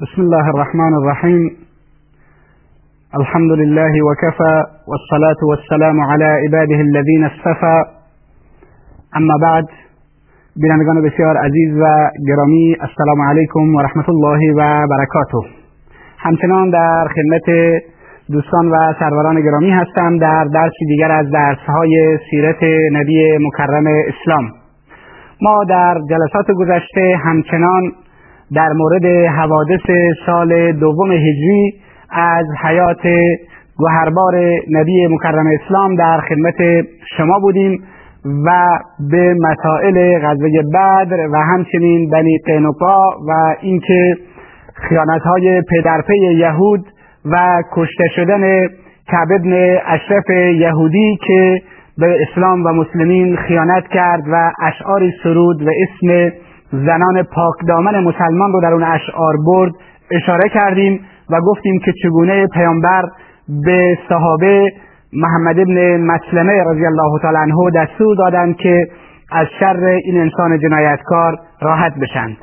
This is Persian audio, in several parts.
بسم الله الرحمن الرحیم الحمد لله وكفى والصلاة والسلام على عباده الذين اصطفى اما بعد بینندگان بسیار عزیز و گرامی السلام علیکم و رحمت الله و برکاته همچنان در خدمت دوستان و سروران گرامی هستم در درسی دیگر از درسهای سیرت نبی مکرم اسلام ما در جلسات گذشته همچنان در مورد حوادث سال دوم هجری از حیات گوهربار نبی مکرم اسلام در خدمت شما بودیم و به مسائل غزوه بدر و همچنین بنی قینقا و اینکه خیانت های پدرپی یهود و کشته شدن کعب ابن اشرف یهودی که به اسلام و مسلمین خیانت کرد و اشعاری سرود و اسم زنان پاکدامن مسلمان رو در اون اشعار برد اشاره کردیم و گفتیم که چگونه پیامبر به صحابه محمد ابن مسلمه رضی الله تعالی عنه دستور دادند که از شر این انسان جنایتکار راحت بشند.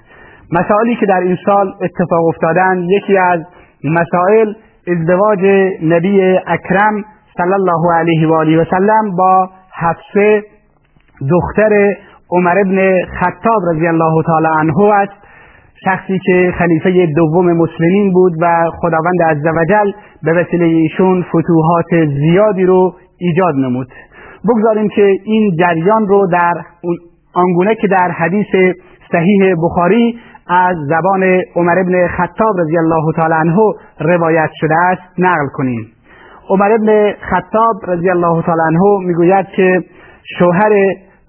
مسائلی که در این سال اتفاق افتادن یکی از مسائل ازدواج نبی اکرم صلی الله علیه و آله و سلم با حفصه دختر عمر ابن خطاب رضی الله تعالی عنه است شخصی که خلیفه دوم مسلمین بود و خداوند عزوجل به وسیله ایشون فتوحات زیادی رو ایجاد نمود. بگذاریم که این جریان رو در آنگونه که در حدیث صحیح بخاری از زبان عمر ابن خطاب رضی الله تعالی عنه روایت شده است نقل کنیم. عمر ابن خطاب رضی الله تعالی عنه می‌گوید که شوهر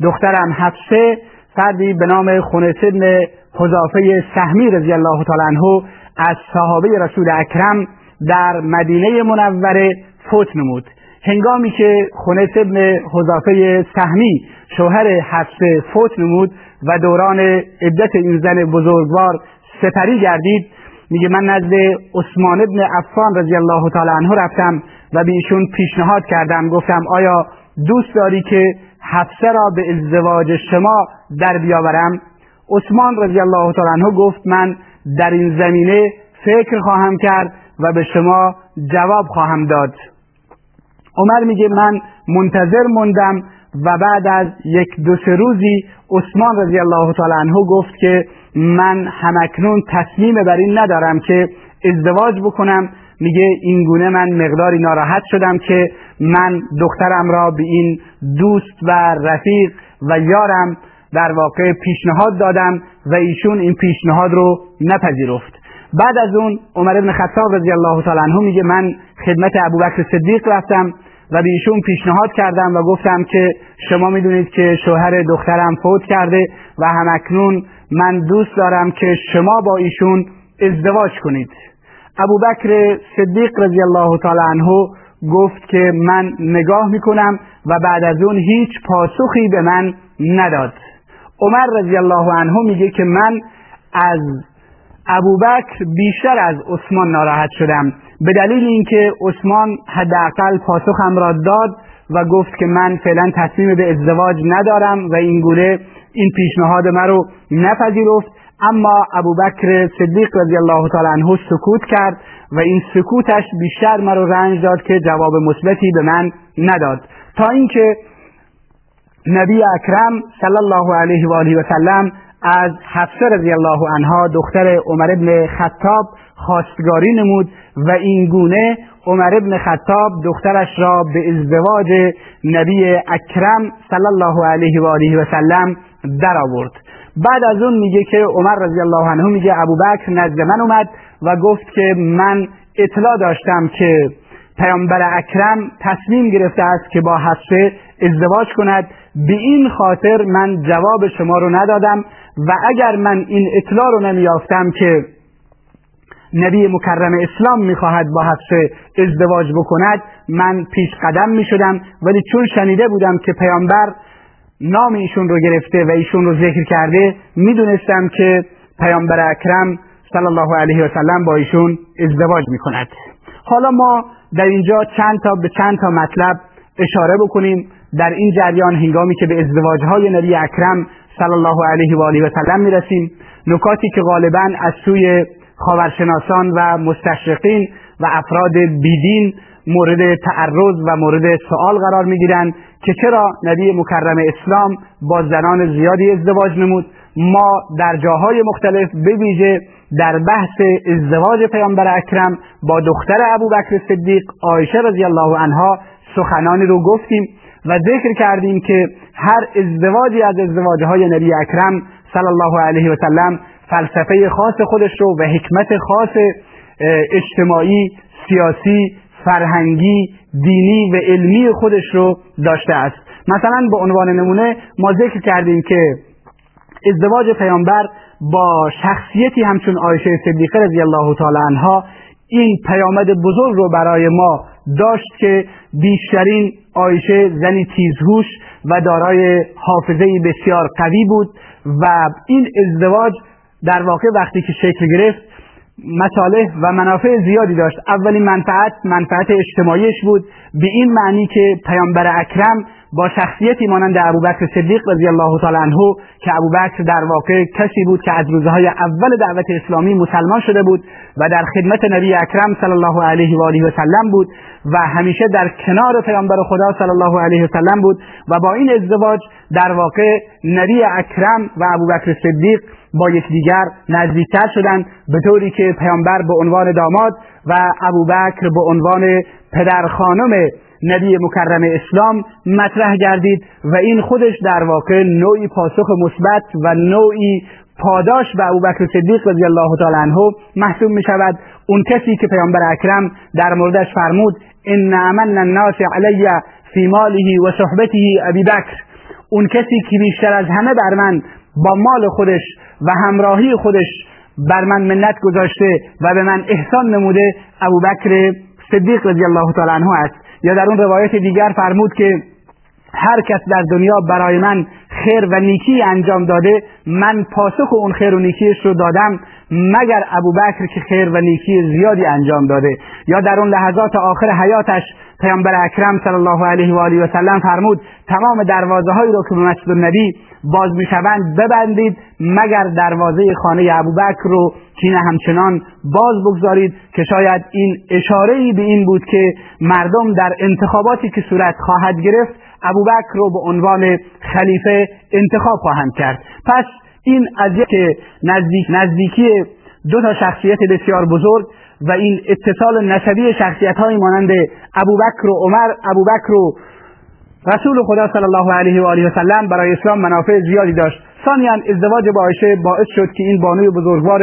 دخترم حفصه فردی به نام خونس ابن حذافه سهمی رضی الله تعالی عنه از صحابه رسول اکرم در مدینه منوره فوت نمود. هنگامی که خونس ابن حذافه سهمی شوهر حفصه فوت نمود و دوران عدت این زن بزرگوار سپری گردید میگه من نزد عثمان ابن عفان رضی الله تعالی عنه رفتم و به ایشون پیشنهاد کردم. گفتم آیا دوست داری که حفصه را به ازدواج شما در بیاورم. عثمان رضی الله تعالی عنه گفت من در این زمینه فکر خواهم کرد و به شما جواب خواهم داد. عمر میگه من منتظر موندم و بعد از یک دو سه روزی عثمان رضی الله تعالی عنه گفت که من همکنون تصمیم بر این ندارم که ازدواج بکنم میگه این گونه من مقداری ناراحت شدم که من دخترم را به این دوست و رفیق و یارم در واقع پیشنهاد دادم و ایشون این پیشنهاد رو نپذیرفت. بعد از اون عمر ابن خطاب رضی الله تعالی عنه میگه من خدمت ابوبکر صدیق رفتم و به ایشون پیشنهاد کردم و گفتم که شما می‌دونید که شوهر دخترم فوت کرده و همکنون من دوست دارم که شما با ایشون ازدواج کنید. ابوبکر صدیق رضی الله تعالی عنه گفت که من نگاه می‌کنم و بعد از اون هیچ پاسخی به من نداد. عمر رضی الله عنه میگه که من از ابوبکر بیشتر از عثمان ناراحت شدم. به دلیل اینکه عثمان حداقل پاسخم را داد و گفت که من فعلا تصمیم به ازدواج ندارم و این گونه این پیشنهاد مرا نپذیرفت. اما ابوبکر صدیق رضی الله تعالی عنه سکوت کرد و این سکوتش بیشتر مرا رنج داد که جواب مثبتی به من نداد. تا اینکه نبی اکرم صلی الله علیه و آله و سلم از حفصه رضی الله عنها دختر عمر ابن خطاب خواستگاری نمود و این گونه عمر ابن خطاب دخترش را به ازدواج نبی اکرم صلی الله علیه و آله و سلم در آورد بعد از اون میگه که عمر رضی الله عنه میگه ابوبکر نزد من اومد و گفت که من اطلاع داشتم که پیامبر اکرم تصمیم گرفته است که با حفصه ازدواج کند. به این خاطر من جواب شما رو ندادم و اگر من این اطلاع رو نمیافتم که نبی مکرم اسلام می‌خواهد با حفصه ازدواج بکند من پیش قدم می‌شدم. ولی چون شنیده بودم که پیامبر نام ایشون رو گرفته و ایشون رو ذکر کرده می‌دونستم که پیامبر اکرم صلی الله علیه و سلم با ایشون ازدواج می‌کند. حالا ما در اینجا چند تا به چند تا مطلب اشاره بکنیم. در این جریان هنگامی که به ازدواج های نبی اکرم صلی الله علیه و آله و سلم می‌رسیم نکاتی که غالبا از سوی خاورشناسان و مستشرقین و افراد بیدین مورد تعرض و مورد سوال قرار می‌گیرند که چرا نبی مکرم اسلام با زنان زیادی ازدواج نمود؟ ما در جاهای مختلف بویژه در بحث ازدواج پیامبر اکرم با دختر ابوبکر صدیق عایشه رضی الله عنها سخنانی رو گفتیم و ذکر کردیم که هر ازدواجی از ازدواجهای نبی اکرم صلی الله علیه و سلم فلسفه خاص خودش رو و حکمت خاص اجتماعی سیاسی فرهنگی دینی و علمی خودش رو داشته است. مثلا به عنوان نمونه ما ذکر کردیم که ازدواج پیامبر با شخصیتی همچون عایشه صدیقه رضی الله تعالی عنها این پیامد بزرگ رو برای ما داشت که بیشترین عایشه زنی تیزهوش و دارای حافظه بسیار قوی بود و این ازدواج در واقع وقتی که شکل گرفت مصالح و منافع زیادی داشت. اولین منفعت منفعت اجتماعیش بود. به این معنی که پیامبر اکرم با شخصیتی مانند ابوبکر صدیق رضی الله تعالی عنه که ابوبکر در واقع کسی بود که از روزهای اول دعوت اسلامی مسلمان شده بود و در خدمت نبی اکرم صلی الله علیه و آله و سلم بود و همیشه در کنار پیامبر خدا صلی الله علیه و سلم بود و با این ازدواج در واقع نبی اکرم و ابوبکر صدیق با یکدیگر نزدیکتر شدند به طوری که پیامبر به عنوان داماد و ابوبکر به عنوان پدر خانم نبی مکرم اسلام مطرح گردید و این خودش در واقع نوعی پاسخ مثبت و نوعی پاداش به ابوبکر صدیق رضی الله تعالی عنه محسوب می شود اون کسی که پیامبر اکرم در موردش فرمود ان امن الناس علی فی ماله و صحبته ابی بکر. اون کسی که بیشتر از همه بر من با مال خودش و همراهی خودش بر من منت گذاشته و به من احسان نموده ابوبکر صدیق رضی الله تعالی عنه است. یا در اون روایت دیگر فرمود که هر کس در دنیا برای من خیر و نیکی انجام داده من پاسخ اون خیر و نیکیش رو دادم مگر ابوبکر که خیر و نیکی زیادی انجام داده. یا در اون لحظات آخر حیاتش پیامبر اکرم صلی الله علیه و آله و سلم فرمود تمام دروازه هایی رو که به مسجد النبی باز می‌شوند ببندید مگر دروازه خانه ابوبکر رو کینه همچنان باز بگذارید که شاید این اشاره ای به این بود که مردم در انتخاباتی که صورت خواهد گرفت ابوبکر رو به عنوان خلیفه انتخاب خواهند کرد. پس این از یک نزدیک نزدیکی دو تا شخصیت بسیار بزرگ و این اتصال نسبی شخصیت های مانند ابوبکر و عمر ابوبکر و رسول خدا صلی الله علیه و آله و سلم برای اسلام منافع زیادی داشت. ثانیا ازدواج با عایشه باعث شد که این بانوی بزرگوار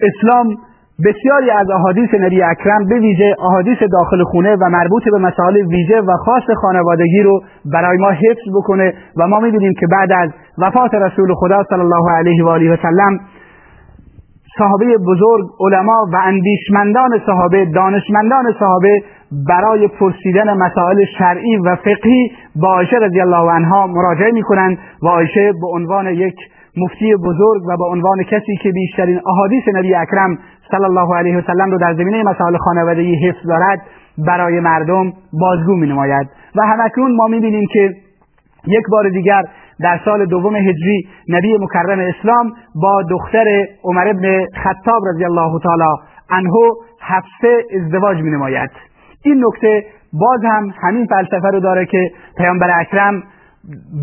اسلام بسیاری از احادیث نبی اکرم به ویژه احادیث داخل خونه و مربوط به مسائل ویژه و خاص خانوادگی رو برای ما حفظ بکنه و ما می‌بینیم که بعد از وفات رسول خدا صلی الله علیه و آله و سلم صحابه بزرگ علما و اندیشمندان صحابه دانشمندان صحابه برای پرسیدن مسائل شرعی و فقهی با عایشه رضی الله عنها مراجعه می‌کنند و عایشه به عنوان یک مفتی بزرگ و به عنوان کسی که بیشترین احادیث نبی اکرم صلی الله علیه و سلم رو در زمینه مسائل خانوادگی حفظ دارد برای مردم بازگو می نماید و همکنون ما می بینیم که یک بار دیگر در سال دوم هجری نبی مکرم اسلام با دختر عمر ابن خطاب رضی الله تعالی عنه حفصه ازدواج می نماید این نکته باز هم همین فلسفه رو داره که پیامبر اکرم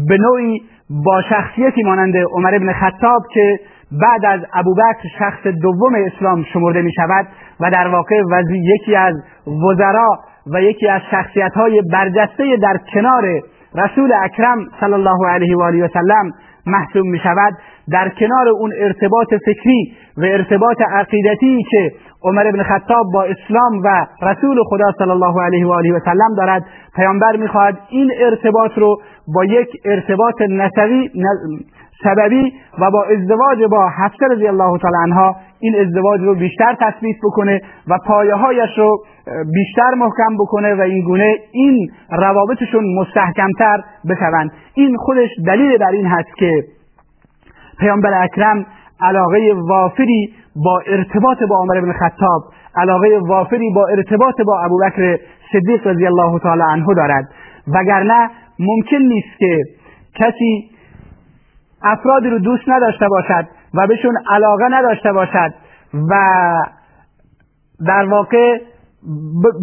به نوعی با شخصیتی مانند عمر ابن خطاب که بعد از ابوبکر شخص دوم اسلام شمرده می شود و در واقع وزی یکی از وزرا و یکی از شخصیت های برجسته در کنار رسول اکرم صلی الله علیه و آله و سلم محسوب می شود در کنار اون ارتباط فکری و ارتباط عقیدتی که عمر بن خطاب با اسلام و رسول خدا صلی الله علیه و آله و سلم دارد پیامبر می‌خواهد این ارتباط رو با یک ارتباط نسبی سببی و با ازدواج با حفصه رضی الله تعالی عنها این ازدواج رو بیشتر تثبیت بکنه و پایه هایش رو بیشتر محکم بکنه و این گونه این روابطشون مستحکمتر بشوند. این خودش دلیل بر این هست که پیامبر اکرم علاقه وافری با ارتباط با عمر بن خطاب علاقه وافری با ارتباط با ابوبکر صدیق رضی الله تعالی عنه دارد. وگرنه ممکن نیست که کسی افرادی رو دوست نداشته باشد و بهشون علاقه نداشته باشد و در واقع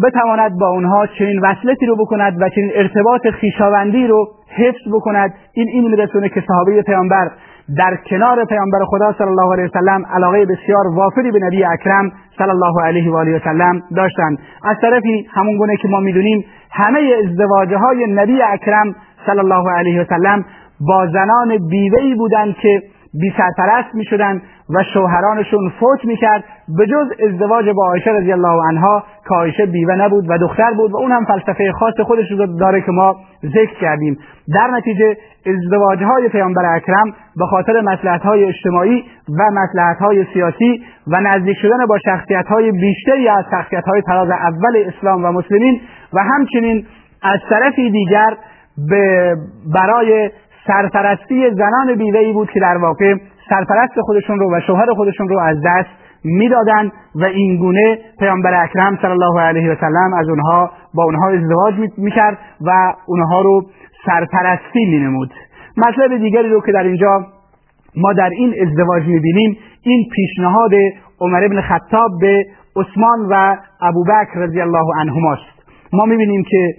بتواند با اونها چنین وصلتی رو بکند و چنین ارتباط خیشاوندی رو حفظ بکند. این این میرسونه که صحابه پیامبر در کنار پیامبر خدا صلی الله علیه وسلم علاقه بسیار وافری به نبی اکرم صلی الله علیه و آله وسلم داشتند از طرفی همون گونه که ما می‌دونیم همه ازدواجه های نبی اکرم صلی الله علیه وسلم با زنان بیوهی بودند که بی سرپرست می شدن و شوهرانشون فوت می کرد به جز ازدواج با عایشه رضی الله عنها که عایشه بیوه نبود و دختر بود و اون هم فلسفه خاص خودش رو داره که ما ذکر کردیم. در نتیجه ازدواج های پیامبر اکرم به خاطر مسلحت های اجتماعی و مسلحت های سیاسی و نزدیک شدن با شخصیت های بیشتری از شخصیت های تراز اول اسلام و مسلمین و همچنین از طرفی دیگر به برای سرپرستی زنان بیوهی بود که در واقع سرپرست خودشون رو و شوهر خودشون رو از دست می‌دادند و این گونه پیامبر اکرم صلی الله علیه و سلم از اونها با اونها ازدواج می‌کرد و اونها رو سرپرستی مینمود. مطلب دیگری رو که در اینجا ما در این ازدواج می‌بینیم این پیشنهاد عمر ابن خطاب به عثمان و ابوبکر رضی الله عنهماست. ما می‌بینیم که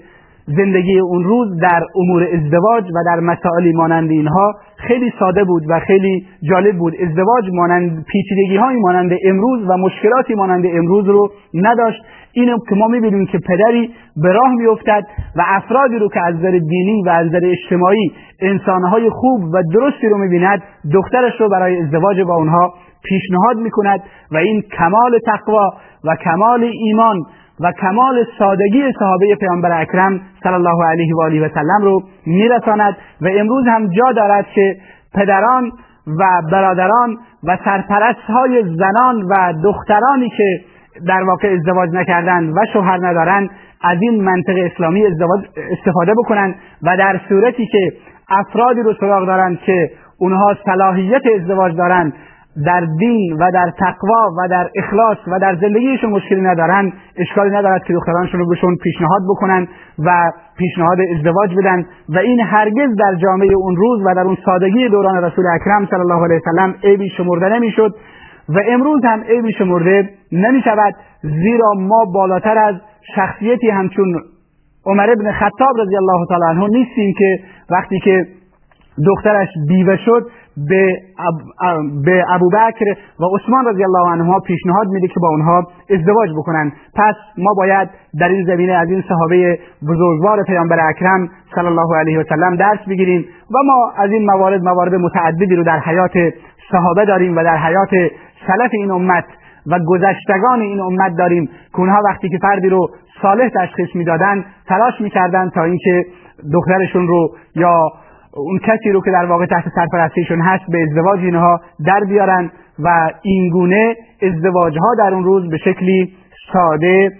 زندگی اون روز در امور ازدواج و در مسائلی مانند اینها خیلی ساده بود و خیلی جالب بود. ازدواج مانند پیچیدگی های مانند امروز و مشکلاتی مانند امروز رو نداشت. اینو که ما می‌بینیم که پدری به راه میافتد و افرادی رو که از نظر دینی و از نظر اجتماعی انسانهای خوب و درستی رو می‌بیند دخترش رو برای ازدواج با اونها پیشنهاد می‌کند و این کمال تقوا و کمال ایمان و کمال سادگی صحابه پیامبر اکرم صلی الله علیه و آله و سلم رو میرساند و امروز هم جا دارد که پدران و برادران و سرپرست های زنان و دخترانی که در واقع ازدواج نکردند و شوهر ندارند از این منطق اسلامی ازدواج استفاده بکنند و در صورتی که افرادی رو سراغ دارند که اونها صلاحیت ازدواج دارند در دین و در تقوا و در اخلاص و در زندگیشون مشکلی ندارن اشکالی ندارد که دخترانشون رو بهشون پیشنهاد بکنن و پیشنهاد ازدواج بدن و این هرگز در جامعه اون روز و در اون سادگی دوران رسول اکرم صلی الله علیه وسلم عیبی شمرده نمی‌شد و امروز هم عیبی شمرده نمی شود زیرا ما بالاتر از شخصیتی همچون عمر ابن خطاب رضی الله تعالی عنه نیستیم که وقتی که دخترش بیوه شد به. به ابوبکر و عثمان رضی الله عنهما پیشنهاد میده که با اونها ازدواج بکنن پس ما باید در این زمینه از این صحابه بزرگوار پیامبر اکرم صلی الله علیه و سلم درس بگیریم و ما از این موارد موارد متعددی رو در حیات صحابه داریم و در حیات سلف این امت و گذشتگان این امت داریم که اونها وقتی که فردی رو صالح تشخیص می‌دادند تلاش می‌کردند تا اینکه دخترشون رو یا اون کسی رو که در واقع تحت سرپرستیشون هست به ازدواج اینها در بیارن و اینگونه ازدواج ها در اون روز به شکلی ساده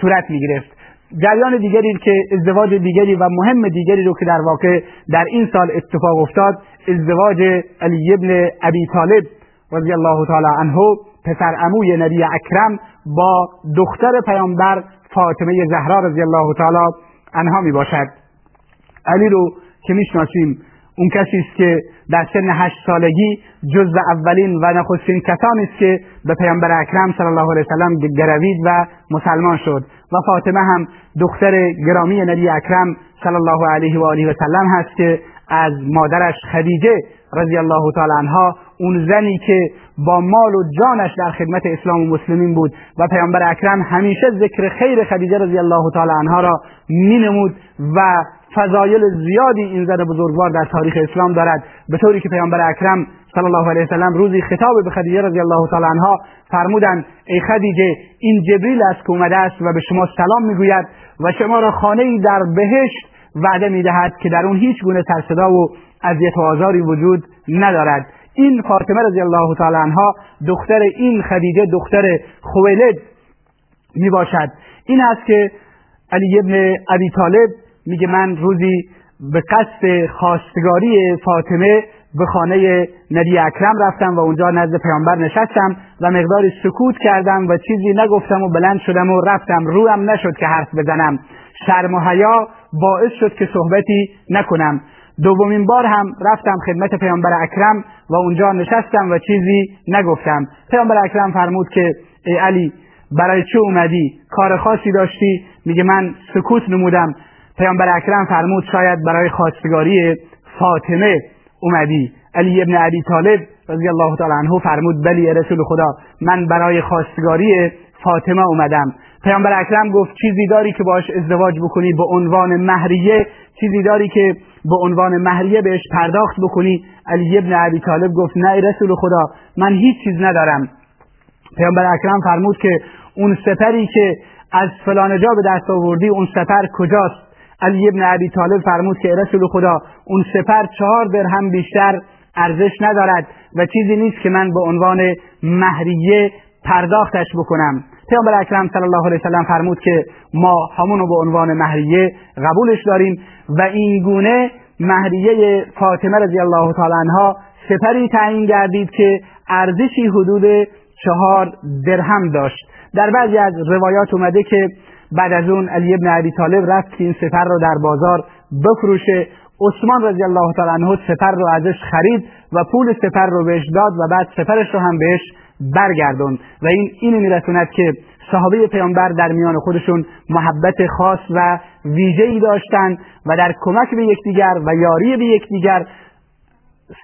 صورت می گرفت جریان دیگری که ازدواج دیگری و مهم دیگری رو که در واقع در این سال اتفاق افتاد ازدواج علی ابن ابی طالب رضی الله تعالی عنه پسر عموی نبی اکرم با دختر پیامبر فاطمه زهرا رضی الله تعالی عنها می باشد علی رو که می‌شناسیم. اون کسی است که در سن هشت سالگی جز اولین و نخستین کسانی است که به پیامبر اکرم صلی الله علیه وسلم گروید و مسلمان شد. و فاطمه هم دختر گرامی نبی اکرم صلی الله علیه و آله و سلم هست که از مادرش خدیجه رضی الله تعالی عنها اون زنی که با مال و جانش در خدمت اسلام و مسلمین بود و پیامبر اکرم همیشه ذکر خیر خدیجه رضی الله تعالی عنها را مینمود و فضایل زیادی این زن بزرگوار در تاریخ اسلام دارد. به طوری که پیامبر اکرم صلی الله علیه وسلم روزی خطاب به خدیجه رضی الله تعالی عنها فرمودند ای خدیجه این جبریل است که اومده است و به شما سلام می‌گوید و شما را خانه ای در بهشت وعده می‌دهد که در اون هیچ گونه ترصدا و اذیت و آزاری وجود ندارد. این فاطمه رضی الله تعالی عنها دختر این خدیجه دختر خویلد می باشد این است که علی ابن ابی طالب میگه من روزی به قصد خواستگاری فاطمه به خانه نبی اکرم رفتم و اونجا نزد پیامبر نشستم و مقداری سکوت کردم و چیزی نگفتم و بلند شدم و رفتم. رویم نشد که حرف بزنم. شرم و حیا باعث شد که صحبتی نکنم. دومین بار هم رفتم خدمت پیامبر اکرم و اونجا نشستم و چیزی نگفتم. پیامبر اکرم فرمود که ای علی برای چه اومدی؟ کار خاصی داشتی؟ میگه من سکوت نمودم. پیامبر اکرم فرمود شاید برای خواستگاری فاطمه اومدی. علی ابن عبی طالب رضی الله تعالی عنه فرمود بلی رسول خدا من برای خواستگاری فاطمه اومدم. پیامبر اکرم گفت چیزی داری که باش ازدواج بکنی به عنوان مهریه چیزی داری که به عنوان مهریه بهش پرداخت بکنی. علی ابن عبی طالب گفت نه رسول خدا من هیچ چیز ندارم. پیامبر اکرم فرمود که اون سپری که از فلان جا به دست آوردی اون سپر کجاست؟ علی ابن عبی طالب فرمود که رسول خدا اون سپر چهار درهم بیشتر ارزش ندارد و چیزی نیست که من به عنوان مهریه پرداختش بکنم. پیامبر اکرم صلی الله علیه وسلم فرمود که ما همون رو به عنوان مهریه قبولش داریم و این گونه مهریه فاطمه رضی الله تعالی عنها سپری تعیین گردید که ارزشی حدود چهار درهم داشت. در بعضی از روایات اومده که بعد از اون علی ابن عبی طالب رفت که این سپر رو در بازار بفروشه. عثمان رضی الله تعالی عنه سپر رو ازش خرید و پول سپر رو بهش داد و بعد سپرش رو هم بهش برگردون و این اینو میرسوند که صحابه پیامبر در میان خودشون محبت خاص و ویژه‌ای داشتند و در کمک به یکدیگر و یاری به یکدیگر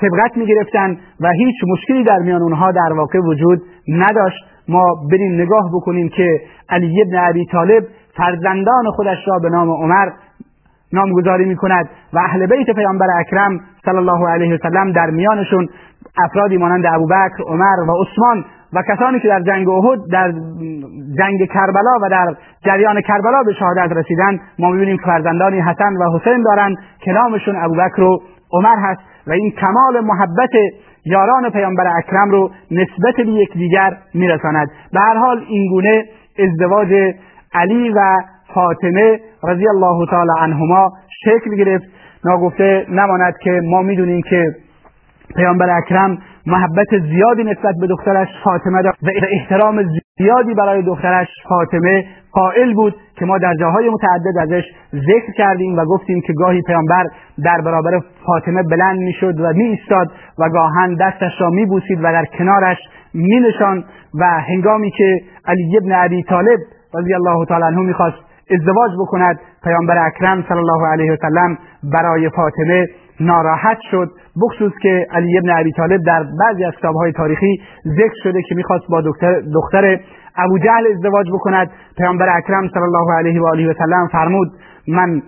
سبقت می‌گرفتند و هیچ مشکلی در میان اونها در واقع وجود نداشت. ما بریم نگاه بکنیم که علی ابن ابی طالب فرزندان خودش را به نام عمر نامگذاری می کند و اهل بیت پیامبر اکرم صلی الله علیه وسلم در میانشون افرادی مانند ابوبکر عمر و عثمان و کسانی که در جنگ احد در جنگ کربلا و در جریان کربلا به شهادت رسیدند ما می‌بینیم که فرزندانی حسن و حسین دارند کلامشون ابوبکر و عمر هست و این کمال محبت یاران پیامبر اکرم رو نسبت به یکدیگر میرساند. به هر حال این گونه ازدواج علی و فاطمه رضی الله تعالی عنهما شکل گرفت. ناگفته نماند که ما می‌دونیم که پیامبر اکرم محبت زیادی نسبت به دخترش فاطمه داشت و احترام زیادی برای دخترش فاطمه قائل بود که ما در جاهای متعدد ازش ذکر کردیم و گفتیم که گاهی پیامبر در برابر فاطمه بلند می‌شد و می ایستاد و گاهن دستش را می بوسید و در کنارش می نشان و هنگامی که علی ابن ابی طالب رضی الله تعالی عنه می‌خواست ازدواج بکند پیامبر اکرم صلی الله علیه وسلم برای فاطمه ناراحت شد. بخصوص که علی ابن ابی طالب در بعضی از کتابهای تاریخی ذکر شده که می‌خواست با دختر, دختر ابو جهل ازدواج بکند. پیامبر اکرم صلی الله علیه و آله و سلم فرمود من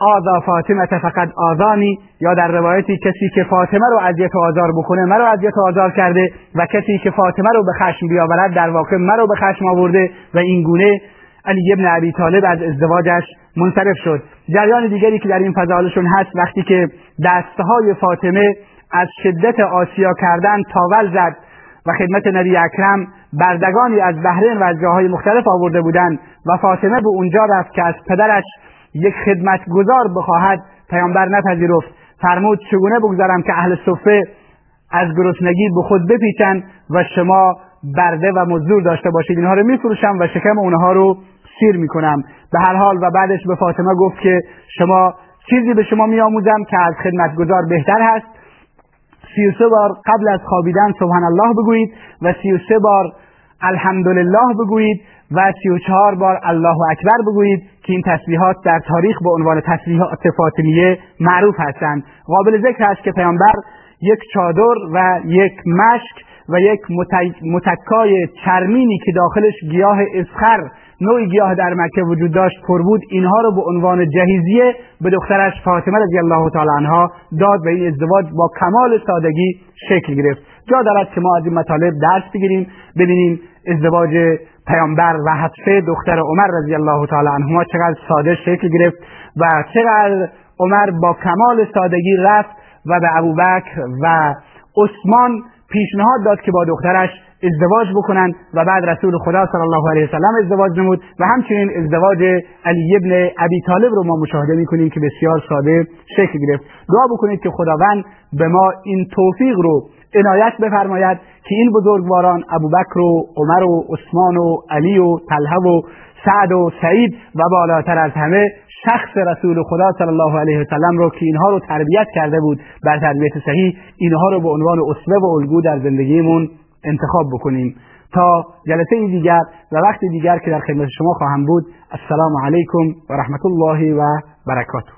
آذا فاطمه فقط آذانی یا در روایتی کسی که فاطمه رو اذیت و آزار بکنه مرا اذیت و آزار کرده و کسی که فاطمه رو به خشم بیاورد در واقع مرا به خشم آورده و این گونه علی ابن ابی طالب از ازدواجش منصرف شد. جریان دیگری که در این فضالشون هست وقتی که دستهای فاطمه از شدت آسیا کردن تاول زد و خدمت نبی اکرم بردگانی از بحرین و از جاهای مختلف آورده بودند و فاطمه به اونجا رفت که از پدرش یک خدمتگزار بخواهد پیامبر نپذیرفت. فرمود چگونه بگذارم که اهل صفه از گرسنگی به خود بپیچند و شما برده و مزدور داشته باشید؟ اینها رو میفروشم و شکم اونها رو سیر می‌کنم. به هر حال و بعدش به فاطمه گفت که شما چیزی به شما میآموزم که از خدمتگزار بهتر هست. سی و بار قبل از خوابیدن سبحان الله بگویید و سی و بار الحمدلله بگویید و سی و چهار بار الله اکبر بگویید که این تسبیحات در تاریخ به عنوان تسبیحات فاطمیه معروف هستند. قابل ذکر است که پیامبر یک چادر و یک مشک و یک متکای چرمینی که داخلش گیاه اسخر نوعی گیاه در مکه وجود داشت پر بود. اینها رو به عنوان جهیزیه به دخترش فاطمه رضی الله تعالی عنها داد و این ازدواج با کمال سادگی شکل گرفت. جا دارد که ما از این مطالب درس بگیریم ببینیم ازدواج پیامبر و حفصه دختر عمر رضی الله تعالی عنهما چقدر ساده شکل گرفت و چقدر عمر با کمال سادگی رفت و به ابوبکر و عثمان پیشنهاد داد که با دخترش ازدواج بکنند و بعد رسول خدا صلی الله علیه وسلم ازدواج نمود و همچنین ازدواج علی ابن ابی طالب رو ما مشاهده می‌کنیم که بسیار ساده شکل گرفت. دعا بکنید که خداوند به ما این توفیق رو عنایت بفرماید که این بزرگواران ابوبکر و عمر و عثمان و علی و طلحه و سعد و سعید و بالاتر از همه شخص رسول خدا صلی الله علیه وسلم رو که اینها رو تربیت کرده بود بر تربیت صحیح اینها رو به عنوان اسوه و الگو در زندگیمون انتخاب بکنیم. تا جلسه دیگر و وقت دیگر که در خدمت شما خواهم بود السلام علیکم و رحمت الله و برکاته.